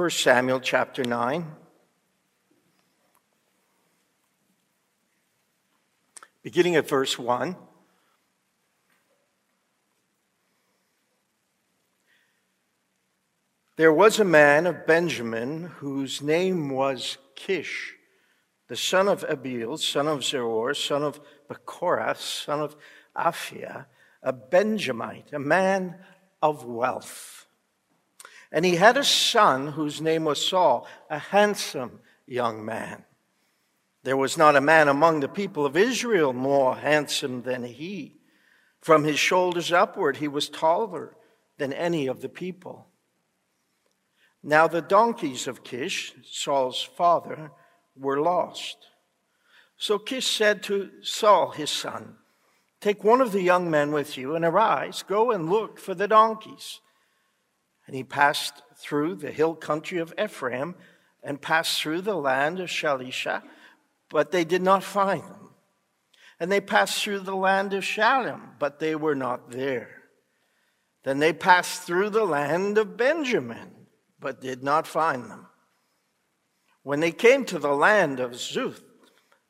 1 Samuel chapter 9. Beginning at verse 1. There was a man of Benjamin whose name was Kish, the son of Abiel, son of Zeror, son of Bechorath, son of Aphiah, a Benjamite, a man of wealth. And he had a son whose name was Saul, a handsome young man. There was not a man among the people of Israel more handsome than he. From his shoulders upward, he was taller than any of the people. Now the donkeys of Kish, Saul's father, were lost. So Kish said to Saul, his son, Take one of the young men with you and arise, go and look for the donkeys. And he passed through the hill country of Ephraim and passed through the land of Shalisha, but they did not find them. And they passed through the land of Shalem, but they were not there. Then they passed through the land of Benjamin but did not find them. When they came to the land of Zuph,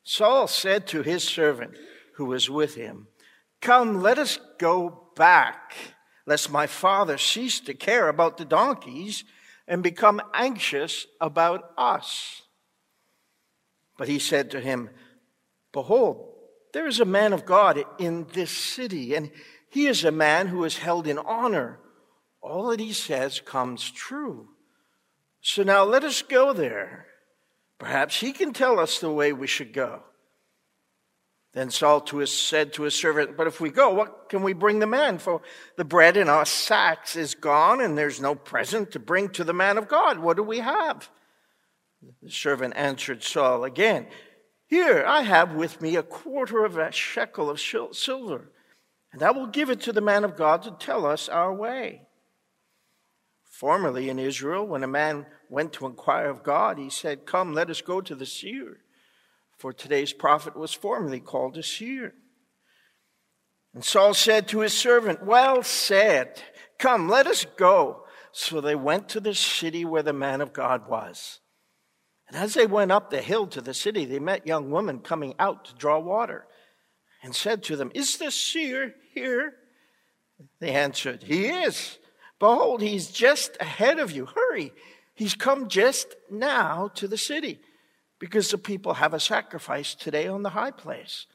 Saul said to his servant who was with him, Come, let us go back, lest my father cease to care about the donkeys and become anxious about us. But he said to him, Behold, there is a man of God in this city, and he is a man who is held in honor. All that he says comes true. So now let us go there. Perhaps he can tell us the way we should go. Then Saul to his, said to his servant, But if we go, what can we bring the man? For the bread in our sacks is gone, and there's no present to bring to the man of God. What do we have? The servant answered Saul again, Here, I have with me a quarter of a shekel of silver, and I will give it to the man of God to tell us our way. Formerly in Israel, when a man went to inquire of God, he said, Come, let us go to the seer. For today's prophet was formerly called a seer. And Saul said to his servant, Well said, come, let us go. So they went to the city where the man of God was. And as they went up the hill to the city, they met young women coming out to draw water and said to them, Is the seer here? They answered, He is. Behold, he's just ahead of you. Hurry. He's come just now to the city because the people have a sacrifice today on the high place.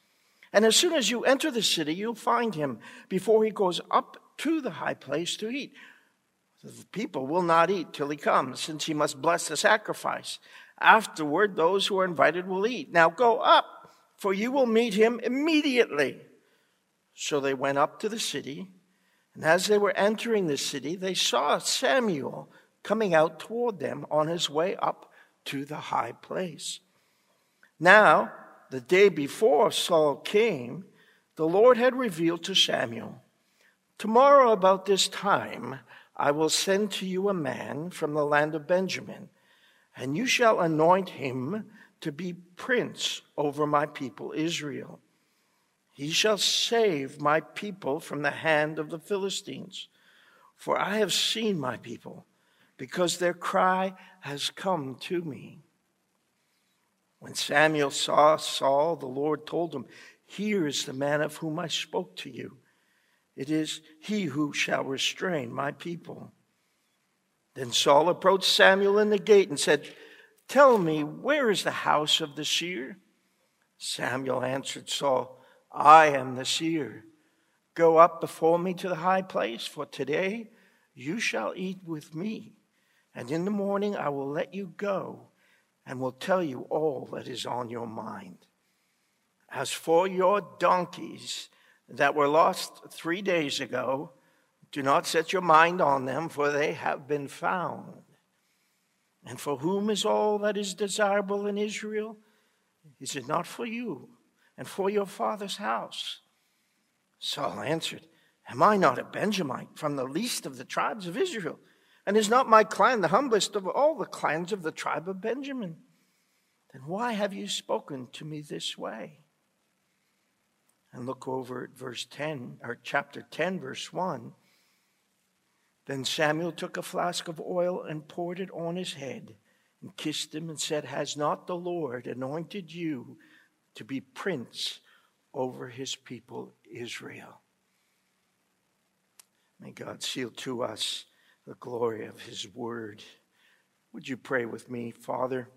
And as soon as you enter the city, you'll find him before he goes up to the high place to eat. The people will not eat till he comes, since he must bless the sacrifice. Afterward, those who are invited will eat. Now go up, for you will meet him immediately. So they went up to the city. And as they were entering the city, they saw Samuel coming out toward them on his way up to the high place. Now, the day before Saul came, the Lord had revealed to Samuel, Tomorrow, about this time, I will send to you a man from the land of Benjamin, and you shall anoint him to be prince over my people Israel. He shall save my people from the hand of the Philistines. For I have seen my people, because their cry has come to me. When Samuel saw Saul, the Lord told him, Here is the man of whom I spoke to you. It is he who shall restrain my people. Then Saul approached Samuel in the gate and said, Tell me, where is the house of the seer? Samuel answered Saul, I am the seer. Go up before me to the high place, for today you shall eat with me. And in the morning I will let you go and will tell you all that is on your mind. As for your donkeys that were lost three days ago, do not set your mind on them, for they have been found. And for whom is all that is desirable in Israel? Is it not for you? and for your father's house. Saul answered, Am I not a Benjamite from the least of the tribes of Israel? And is not my clan the humblest of all the clans of the tribe of Benjamin? Then why have you spoken to me this way? And look over at verse 10, or chapter 10, verse 1. Then Samuel took a flask of oil and poured it on his head and kissed him and said, Has not the Lord anointed you to be prince over his people Israel? May God seal to us the glory of his word. Would you pray with me, Father?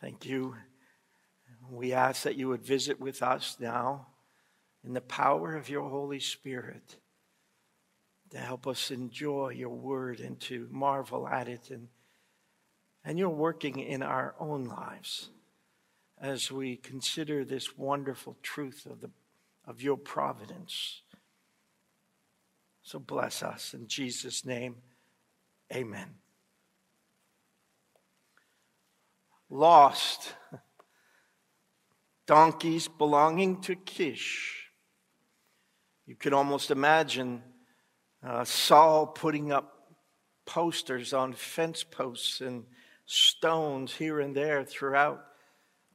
Thank you. We ask that you would visit with us now in the power of your Holy Spirit to help us enjoy your word and to marvel at it. And, and you're working in our own lives as we consider this wonderful truth of, the, of your providence. So bless us in Jesus' name. Amen. Lost donkeys belonging to Kish. You could almost imagine uh, Saul putting up posters on fence posts and stones here and there throughout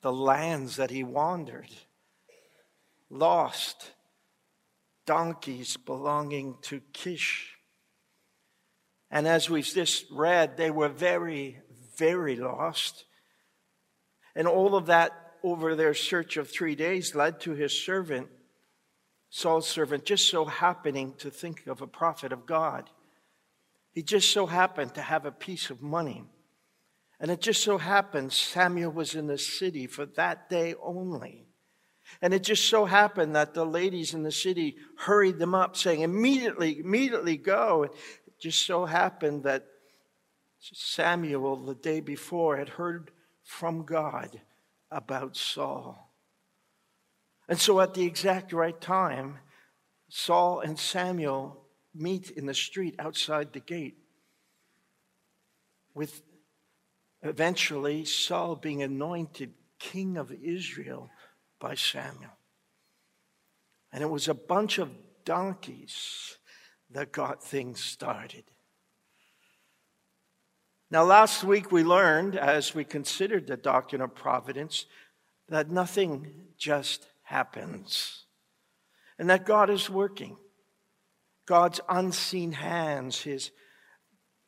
the lands that he wandered. Lost donkeys belonging to Kish. And as we've just read, they were very, very lost. And all of that over their search of three days led to his servant Saul's servant just so happening to think of a prophet of God. He just so happened to have a piece of money. And it just so happened Samuel was in the city for that day only. And it just so happened that the ladies in the city hurried them up, saying, Immediately, immediately go. It just so happened that Samuel, the day before, had heard from God about Saul. And so, at the exact right time, Saul and Samuel meet in the street outside the gate, with eventually Saul being anointed king of Israel by Samuel. And it was a bunch of donkeys that got things started. Now, last week we learned, as we considered the doctrine of providence, that nothing just happens. And that God is working. God's unseen hands, his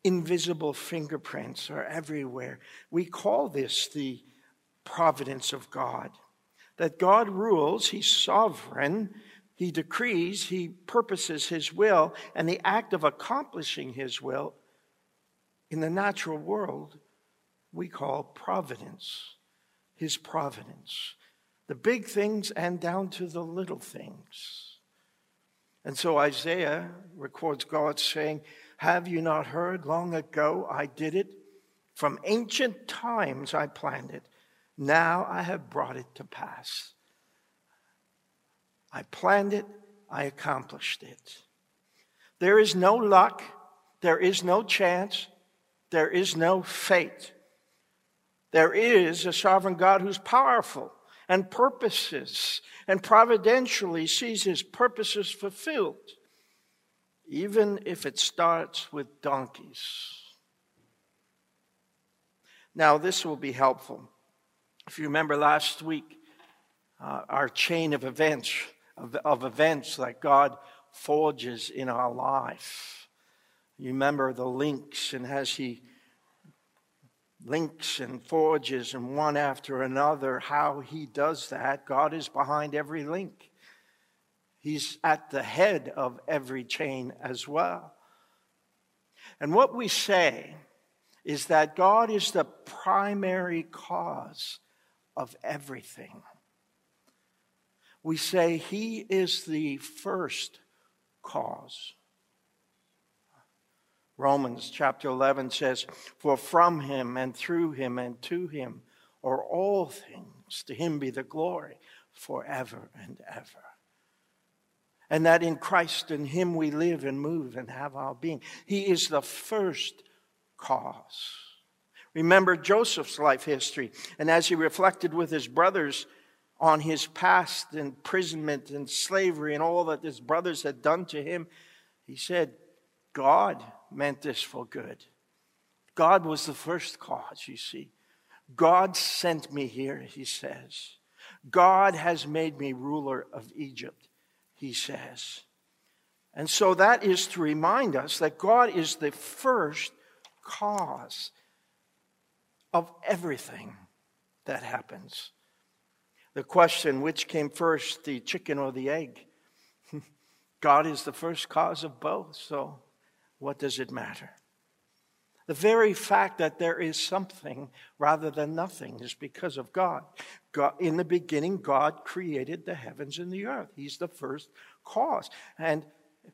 invisible fingerprints are everywhere. We call this the providence of God. That God rules, he's sovereign, he decrees, he purposes his will, and the act of accomplishing his will in the natural world we call providence, his providence the big things and down to the little things. And so Isaiah records God saying, Have you not heard long ago I did it? From ancient times I planned it. Now I have brought it to pass. I planned it, I accomplished it. There is no luck, there is no chance, there is no fate. There is a sovereign God who's powerful and purposes and providentially sees his purposes fulfilled, even if it starts with donkeys. Now, this will be helpful. If you remember last week, uh, our chain of events, of, of events that God forges in our life. You remember the links and as He links and forges and one after another, how he does that. God is behind every link. He's at the head of every chain as well. And what we say is that God is the primary cause of everything. We say He is the first cause. Romans chapter 11 says, For from him and through him and to him are all things. To him be the glory forever and ever. And that in Christ and him we live and move and have our being. He is the first cause. Remember Joseph's life history. And as he reflected with his brothers on his past imprisonment and slavery and all that his brothers had done to him, he said, God meant this for good. God was the first cause, you see. God sent me here, he says. God has made me ruler of Egypt, he says. And so that is to remind us that God is the first cause of everything that happens. The question, which came first, the chicken or the egg? God is the first cause of both, so what does it matter? The very fact that there is something rather than nothing is because of God. God. In the beginning, God created the heavens and the earth. He's the first cause. And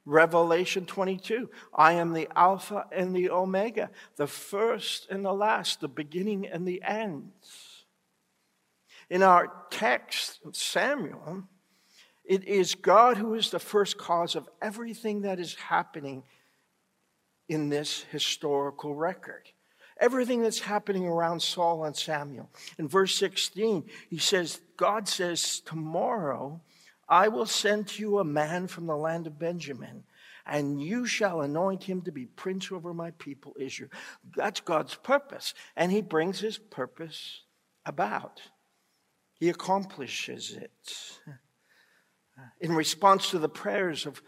Revelation 22 I am the Alpha and the Omega, the first and the last, the beginning and the end. In our text, Samuel, it is God who is the first cause of everything that is happening in this historical record. Everything that's happening around Saul and Samuel. In verse 16, he says, God says, Tomorrow I will send to you a man from the land of Benjamin, and you shall anoint him to be prince over my people Israel. That's God's purpose, and he brings his purpose about. He accomplishes it. Uh, in response to the prayers of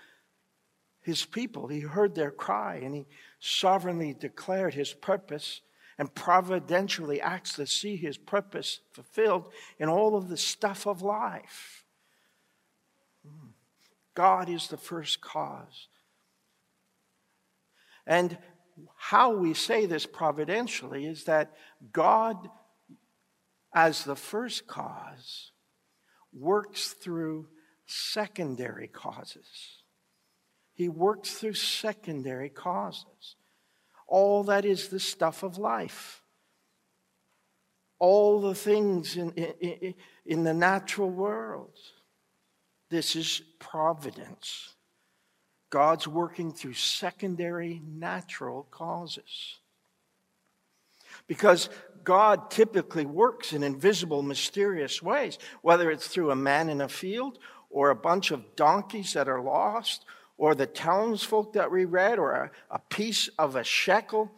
his people. He heard their cry and he sovereignly declared his purpose and providentially acts to see his purpose fulfilled in all of the stuff of life. God is the first cause. And how we say this providentially is that God, as the first cause, works through secondary causes. He works through secondary causes. All that is the stuff of life. All the things in, in, in the natural world. This is providence. God's working through secondary natural causes. Because God typically works in invisible, mysterious ways, whether it's through a man in a field or a bunch of donkeys that are lost or the townsfolk that we read, or a, a piece of a shekel,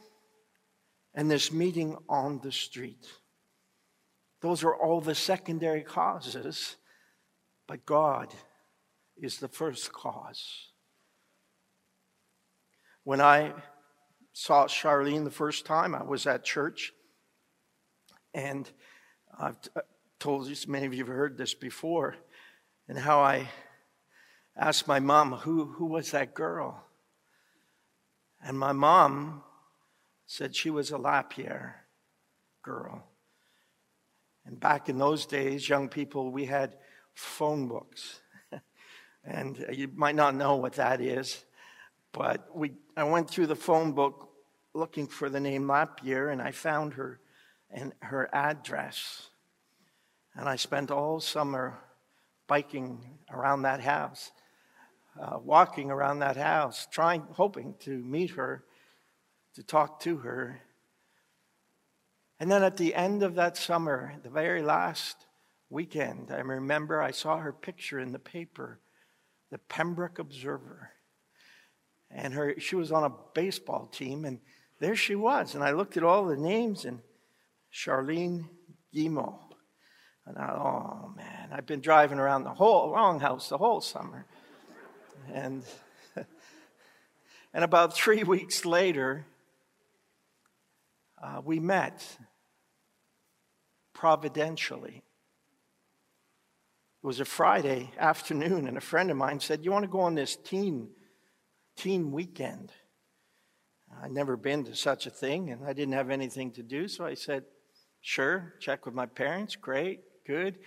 and this meeting on the street. Those are all the secondary causes, but God is the first cause. When I saw Charlene the first time, I was at church, and I've uh, told you, many of you have heard this before, and how I asked my mom, who, who was that girl? And my mom said she was a Lapierre girl. And back in those days, young people, we had phone books. and you might not know what that is, but we, I went through the phone book looking for the name Lapierre, and I found her and her address. And I spent all summer biking around that house uh, walking around that house, trying, hoping to meet her, to talk to her. And then at the end of that summer, the very last weekend, I remember I saw her picture in the paper, the Pembroke Observer. And her, she was on a baseball team, and there she was. And I looked at all the names, and Charlene Guimont. And I, oh man, I've been driving around the whole wrong house the whole summer. And, and about three weeks later, uh, we met providentially. It was a Friday afternoon, and a friend of mine said, You want to go on this teen, teen weekend? I'd never been to such a thing, and I didn't have anything to do, so I said, Sure, check with my parents. Great, good.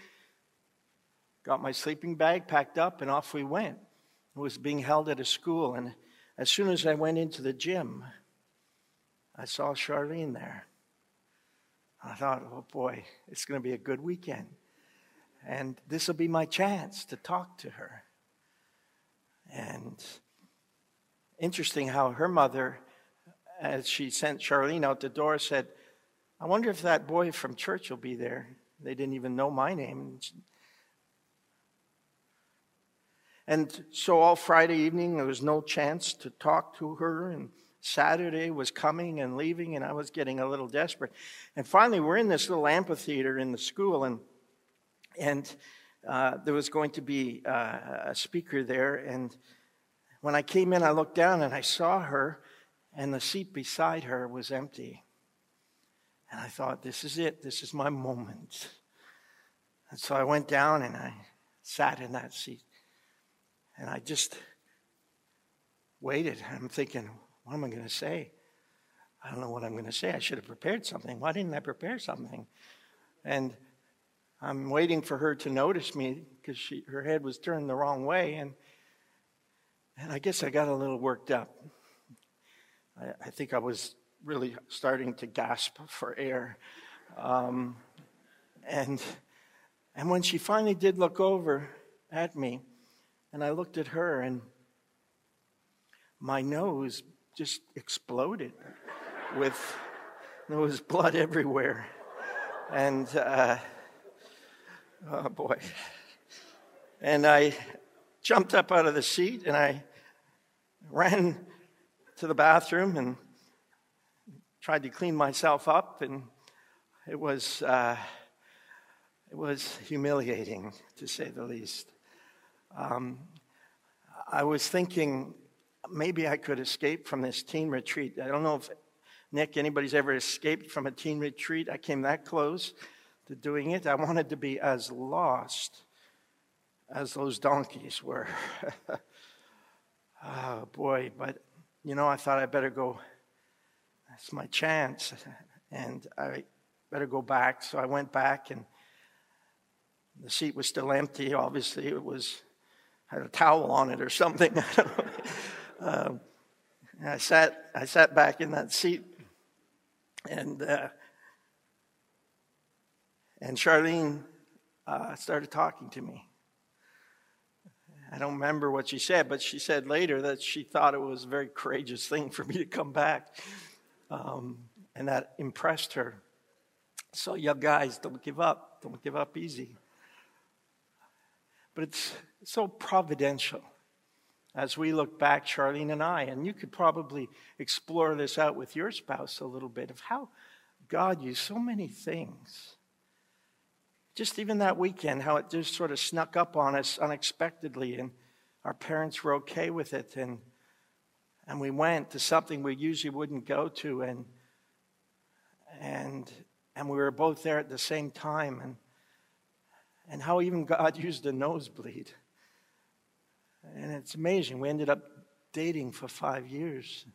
Got my sleeping bag packed up, and off we went It was being held at a school. And as soon as I went into the gym, I saw Charlene there. I thought, oh boy, it's going to be a good weekend. And this will be my chance to talk to her. And interesting how her mother, as she sent Charlene out the door, said, I wonder if that boy from church will be there. They didn't even know my name. And so all Friday evening, there was no chance to talk to her. And Saturday was coming and leaving, and I was getting a little desperate. And finally, we're in this little amphitheater in the school, and, and uh, there was going to be uh, a speaker there. And When I came in, I looked down and I saw her, and the seat beside her was empty. And I thought, this is it. This is my moment. And so I went down and I sat in that seat. And I just waited. I'm thinking, what am I going to say? I don't know what I'm going to say. I should have prepared something. Why didn't I prepare something? And I'm waiting for her to notice me because her head was turned the wrong way. And, and I guess I got a little worked up. I, I think I was really starting to gasp for air. Um, and, and when she finally did look over at me, and I looked at her, and my nose just exploded with there was blood everywhere. And uh, oh boy. And I jumped up out of the seat and I ran to the bathroom and tried to clean myself up, and it was uh, it was humiliating to say the least. Um, I was thinking maybe I could escape from this teen retreat. I don't know if Nick, anybody's ever escaped from a teen retreat. I came that close to doing it. I wanted to be as lost as those donkeys were. oh boy, but you know, I thought I better go. That's my chance, and I better go back. So I went back, and the seat was still empty. Obviously, it was had a towel on it or something. um, I sat, I sat back in that seat, and uh, and Charlene uh, started talking to me. I don't remember what she said, but she said later that she thought it was a very courageous thing for me to come back. Um, and that impressed her. So, young guys, don't give up. Don't give up easy. But it's so providential as we look back, Charlene and I, and you could probably explore this out with your spouse a little bit of how God used so many things just even that weekend, how it just sort of snuck up on us unexpectedly, and our parents were okay with it, and and we went to something we usually wouldn't go to, and and and we were both there at the same time, and and how even God used a nosebleed, and it's amazing. We ended up dating for five years,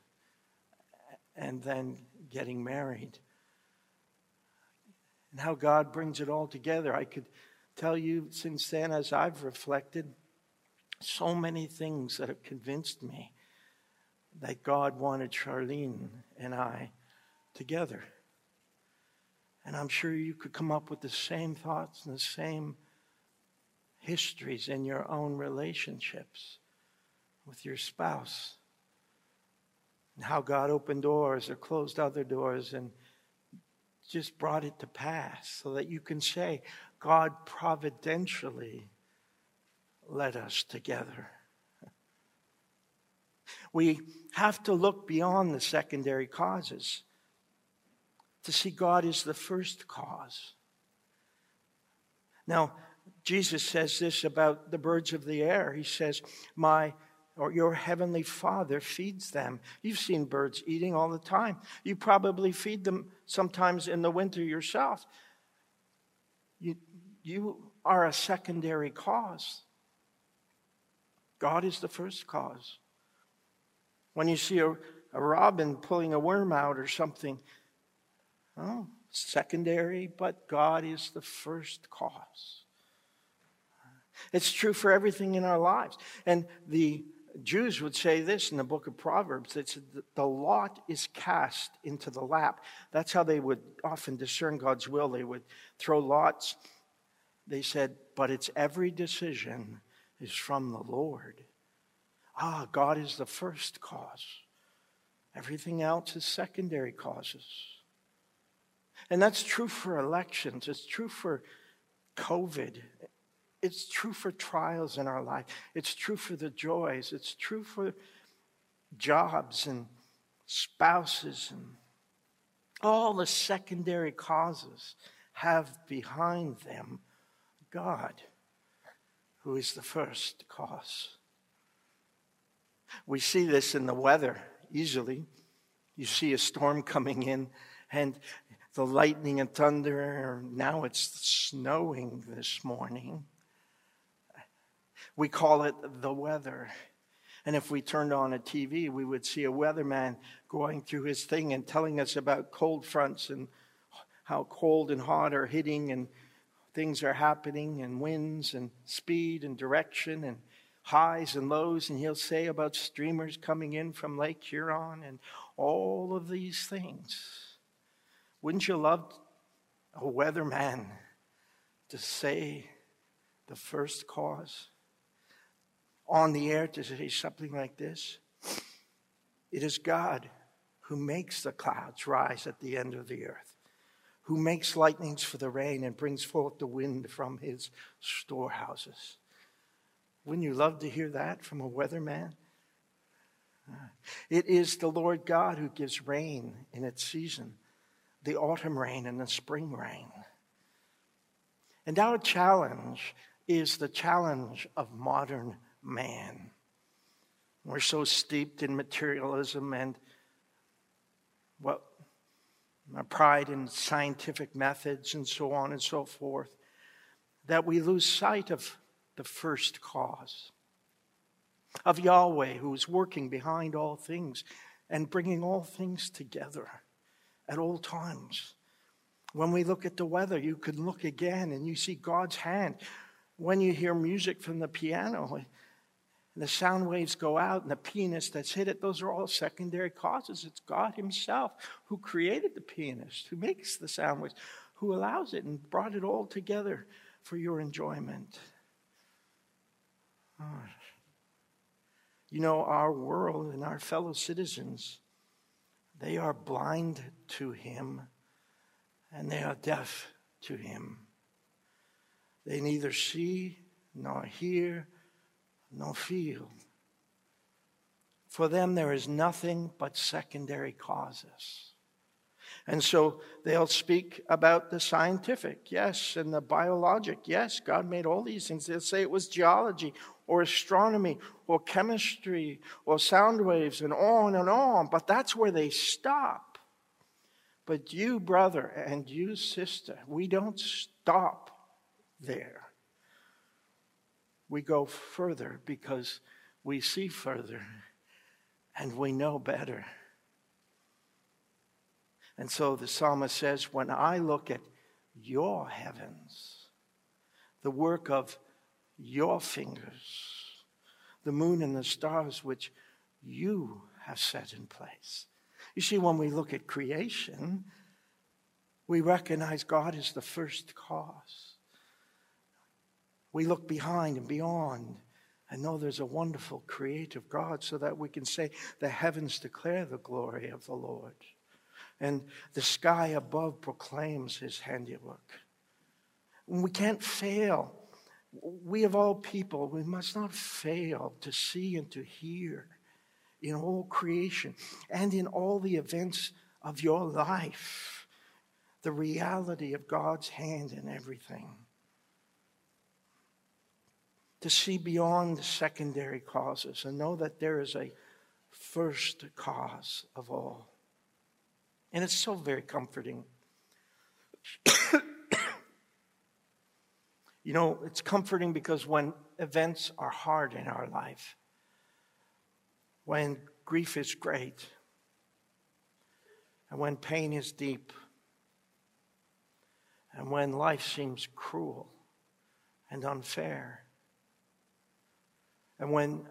and then getting married and how God brings it all together. I could tell you since then, as I've reflected, so many things that have convinced me that God wanted Charlene and I together. And I'm sure you could come up with the same thoughts and the same histories in your own relationships with your spouse. And how God opened doors or closed other doors and just brought it to pass so that you can say, God providentially led us together. We have to look beyond the secondary causes to see God is the first cause. Now, Jesus says this about the birds of the air. He says, My or your heavenly Father feeds them. You've seen birds eating all the time. You probably feed them sometimes in the winter yourself. You, you are a secondary cause. God is the first cause. When you see a, a robin pulling a worm out or something, oh, secondary, but God is the first cause. It's true for everything in our lives. And the Jews would say this in the book of Proverbs that the lot is cast into the lap. That's how they would often discern God's will. They would throw lots. They said, but it's every decision is from the Lord. Ah, God is the first cause. Everything else is secondary causes. And that's true for elections. It's true for COVID it's true for trials in our life. It's true for the joys. It's true for jobs and spouses and all the secondary causes have behind them God, who is the first cause. We see this in the weather easily. You see a storm coming in, and the lightning and thunder. Now it's snowing this morning. We call it the weather. And if we turned on a TV, we would see a weatherman going through his thing and telling us about cold fronts and how cold and hot are hitting and things are happening and winds and speed and direction and highs and lows. And he'll say about streamers coming in from Lake Huron and all of these things. Wouldn't you love a weatherman to say the first cause? On the air to say something like this It is God who makes the clouds rise at the end of the earth, who makes lightnings for the rain and brings forth the wind from his storehouses. Wouldn't you love to hear that from a weatherman? It is the Lord God who gives rain in its season, the autumn rain and the spring rain. And our challenge is the challenge of modern man. We're so steeped in materialism and what pride in scientific methods and so on and so forth that we lose sight of the first cause of Yahweh who is working behind all things and bringing all things together at all times. When we look at the weather, you can look again and you see God's hand. When you hear music from the piano, and the sound waves go out and the pianist that's hit it, those are all secondary causes. It's God Himself who created the pianist, who makes the sound waves, who allows it and brought it all together for your enjoyment. Oh. You know, our world and our fellow citizens, they are blind to Him and they are deaf to Him. They neither see nor hear nor feel. For them, there is nothing but secondary causes. And so they'll speak about the scientific, yes, and the biologic, yes, God made all these things. They'll say it was geology or astronomy or chemistry or sound waves and on and on, but that's where they stop. But you, brother, and you, sister, we don't stop there we go further because we see further and we know better. And so the psalmist says, When I look at your heavens, the work of your fingers, the moon and the stars which you have set in place. You see, when we look at creation, we recognize God is the first cause we look behind and beyond and know there's a wonderful creative God so that we can say, The heavens declare the glory of the Lord, and the sky above proclaims his handiwork. we can't fail. We, of all people, we must not fail to see and to hear in all creation and in all the events of your life the reality of God's hand in everything to see beyond the secondary causes and know that there is a first cause of all. And it's so very comforting. you know, it's comforting because when events are hard in our life, when grief is great, and when pain is deep, and when life seems cruel and unfair, and when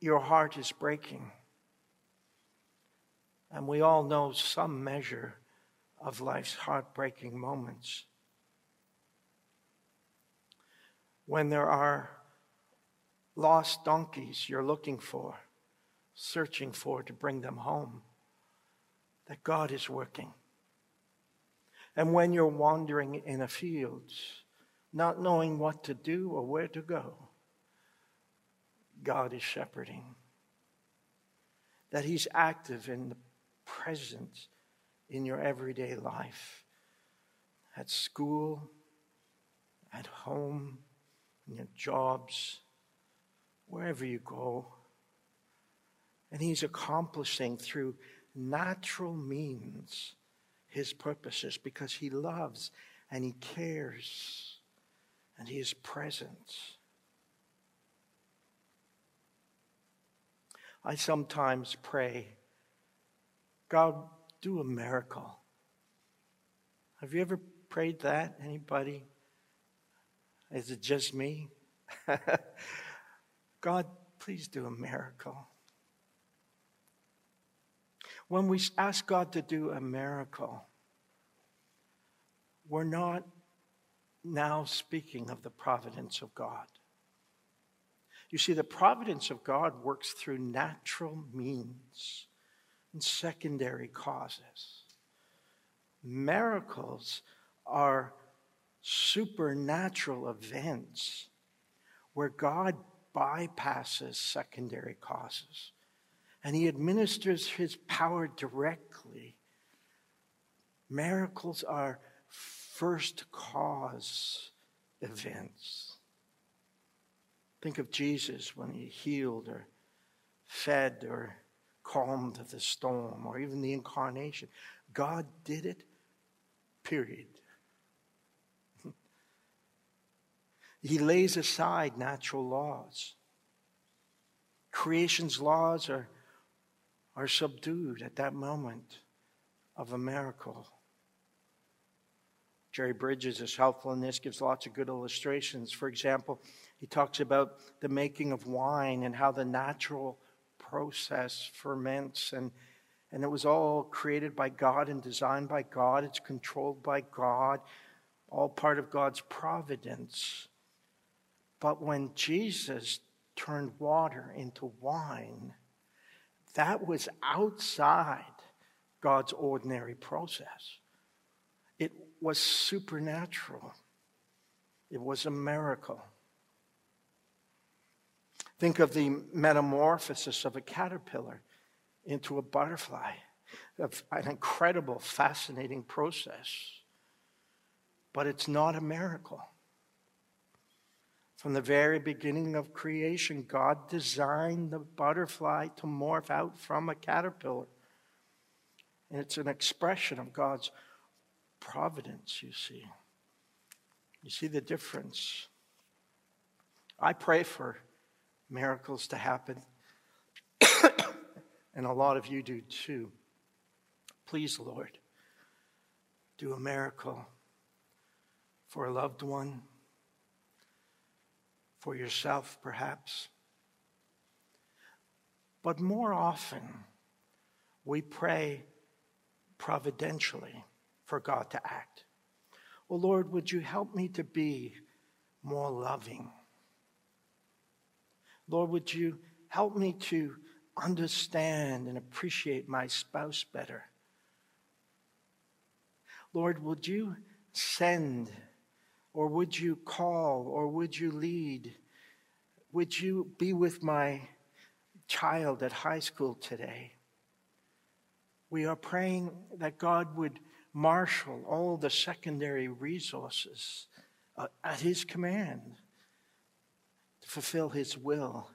your heart is breaking, and we all know some measure of life's heartbreaking moments, when there are lost donkeys you're looking for, searching for to bring them home, that God is working. And when you're wandering in a field, not knowing what to do or where to go, God is shepherding, that He's active in the present in your everyday life, at school, at home, in your jobs, wherever you go. And he's accomplishing through natural means his purposes because he loves and he cares and he is present. I sometimes pray, God, do a miracle. Have you ever prayed that? Anybody? Is it just me? God, please do a miracle. When we ask God to do a miracle, we're not now speaking of the providence of God. You see, the providence of God works through natural means and secondary causes. Miracles are supernatural events where God bypasses secondary causes and he administers his power directly. Miracles are first cause events. Think of Jesus when he healed or fed or calmed the storm or even the incarnation. God did it, period. he lays aside natural laws. Creation's laws are, are subdued at that moment of a miracle. Jerry Bridges is helpful in this, gives lots of good illustrations. For example, he talks about the making of wine and how the natural process ferments and and it was all created by God and designed by God. It's controlled by God, all part of God's providence. But when Jesus turned water into wine, that was outside God's ordinary process. Was supernatural, it was a miracle. Think of the metamorphosis of a caterpillar into a butterfly, an incredible, fascinating process. But it's not a miracle. From the very beginning of creation, God designed the butterfly to morph out from a caterpillar. And it's an expression of God's providence, you see. You see the difference. I pray for miracles to happen, and a lot of you do too. Please, Lord, do a miracle for a loved one, for yourself, perhaps. But more often, we pray providentially for God to act. Well, Lord, would you help me to be more loving? Lord, would you help me to understand and appreciate my spouse better? Lord, would you send, or would you call, or would you lead? Would you be with my child at high school today? We are praying that God would marshal all the secondary resources uh, at his command to fulfill his will.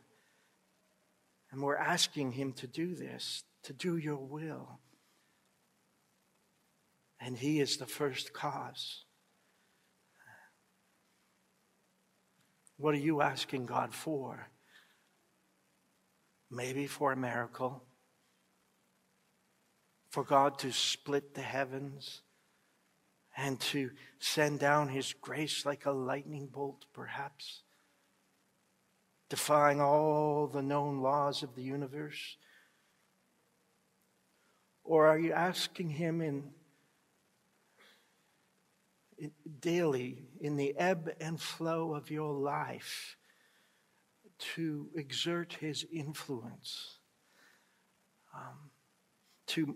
And we're asking him to do this, to do your will. And he is the first cause. What are you asking God for? Maybe for a miracle for God to split the heavens and to send down His grace like a lightning bolt, perhaps, defying all the known laws of the universe? Or are you asking Him in, daily, in the ebb and flow of your life, to exert His influence? Um, to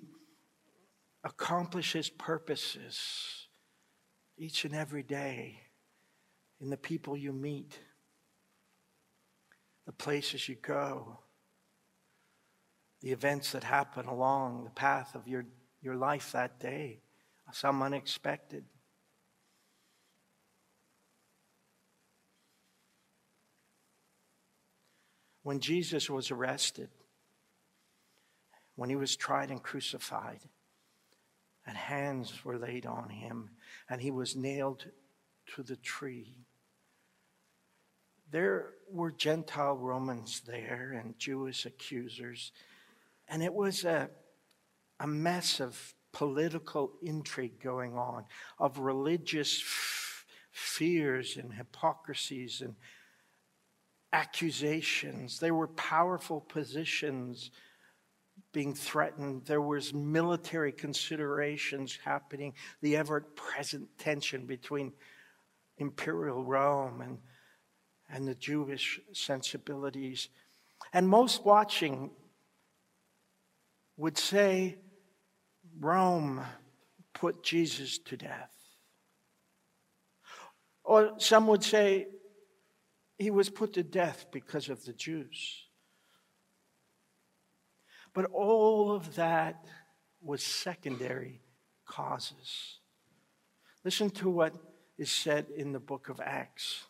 accomplish His purposes each and every day in the people you meet, the places you go, the events that happen along the path of your, your life that day, some unexpected. When Jesus was arrested, when he was tried and crucified, and hands were laid on him, and he was nailed to the tree. There were Gentile Romans there and Jewish accusers, and it was a, a mess of political intrigue going on, of religious f- fears and hypocrisies and accusations. There were powerful positions being threatened. There was military considerations happening, the ever-present tension between imperial Rome and, and the Jewish sensibilities. And most watching would say Rome put Jesus to death. Or some would say he was put to death because of the Jews. But all of that was secondary causes. Listen to what is said in the book of Acts.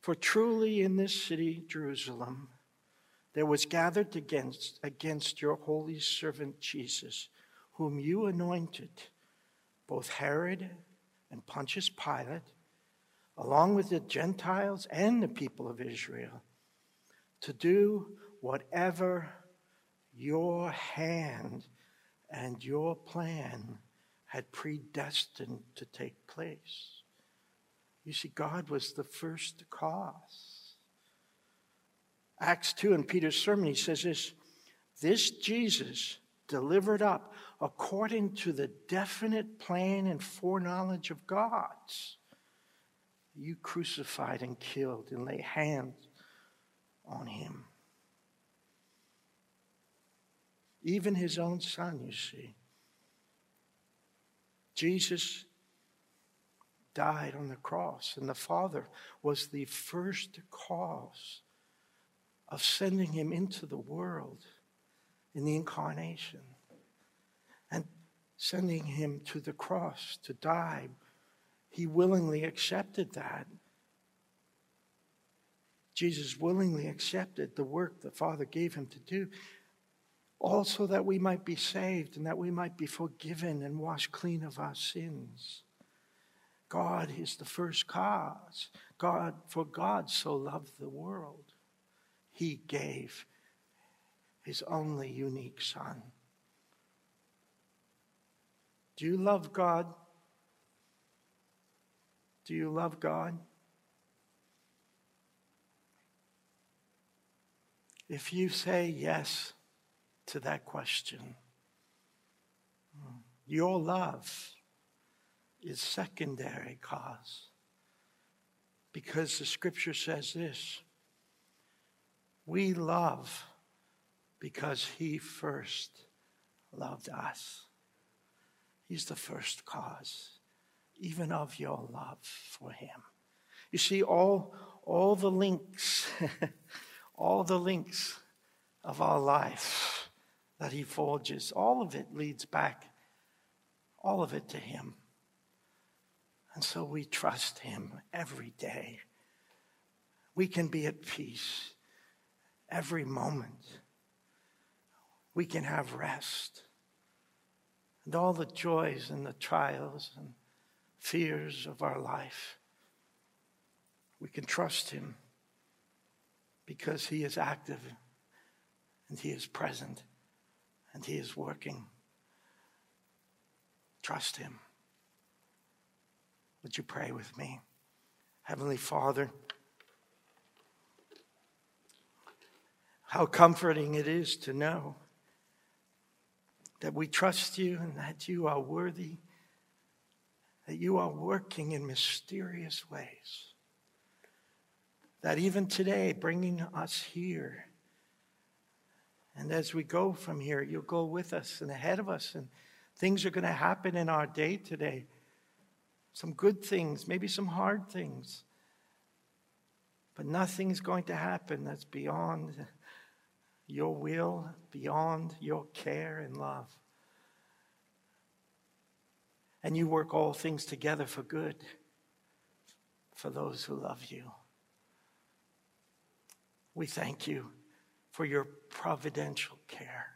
For truly in this city, Jerusalem, there was gathered against, against your holy servant Jesus, whom you anointed, both Herod and Pontius Pilate, along with the Gentiles and the people of Israel, to do whatever your hand and your plan had predestined to take place. You see, God was the first cause. Acts 2 in Peter's sermon, he says this this Jesus delivered up according to the definite plan and foreknowledge of God's. You crucified and killed and lay hands on him. Even his own son, you see. Jesus died on the cross, and the Father was the first cause of sending him into the world in the incarnation and sending him to the cross to die. He willingly accepted that. Jesus willingly accepted the work the Father gave him to do also that we might be saved and that we might be forgiven and washed clean of our sins. God is the first cause. God, for God so loved the world, he gave his only unique son. Do you love God? Do you love God? If you say yes, to that question. Your love is secondary cause. Because the scripture says this we love because he first loved us. He's the first cause, even of your love for him. You see, all, all the links, all the links of our life that he forges, all of it leads back, all of it to him. And so we trust him every day. We can be at peace every moment. We can have rest. And all the joys and the trials and fears of our life, we can trust him because he is active and he is present and He is working. Trust Him. Would you pray with me? Heavenly Father, how comforting it is to know that we trust you and that you are worthy, that you are working in mysterious ways. That even today, bringing us here, and as we go from here, you'll go with us and ahead of us, and things are going to happen in our day today. Some good things, maybe some hard things. But nothing's going to happen that's beyond your will, beyond your care and love. And you work all things together for good for those who love you. We thank you for your providential care.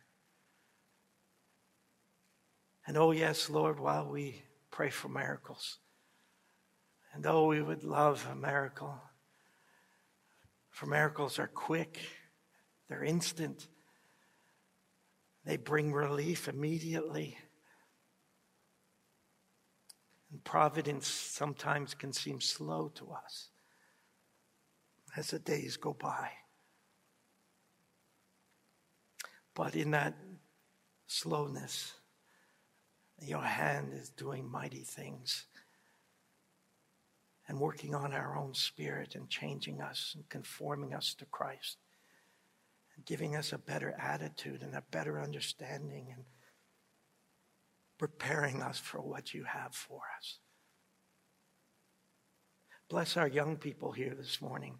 And oh, yes, Lord, while we pray for miracles, and oh, we would love a miracle, for miracles are quick, they're instant, they bring relief immediately. And providence sometimes can seem slow to us as the days go by. But in that slowness, your hand is doing mighty things and working on our own spirit and changing us and conforming us to Christ and giving us a better attitude and a better understanding and preparing us for what you have for us. Bless our young people here this morning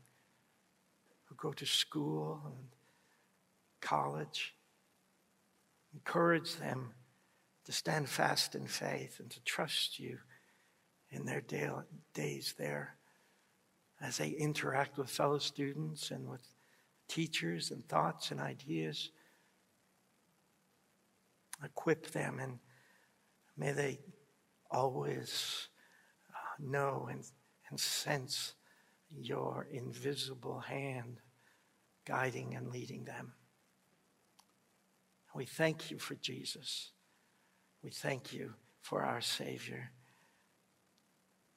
who go to school and college. Encourage them to stand fast in faith and to trust you in their day, days there as they interact with fellow students and with teachers and thoughts and ideas. Equip them and may they always uh, know and, and sense your invisible hand guiding and leading them. We thank you for Jesus. We thank you for our Savior.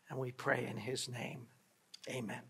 And we pray in his name. Amen.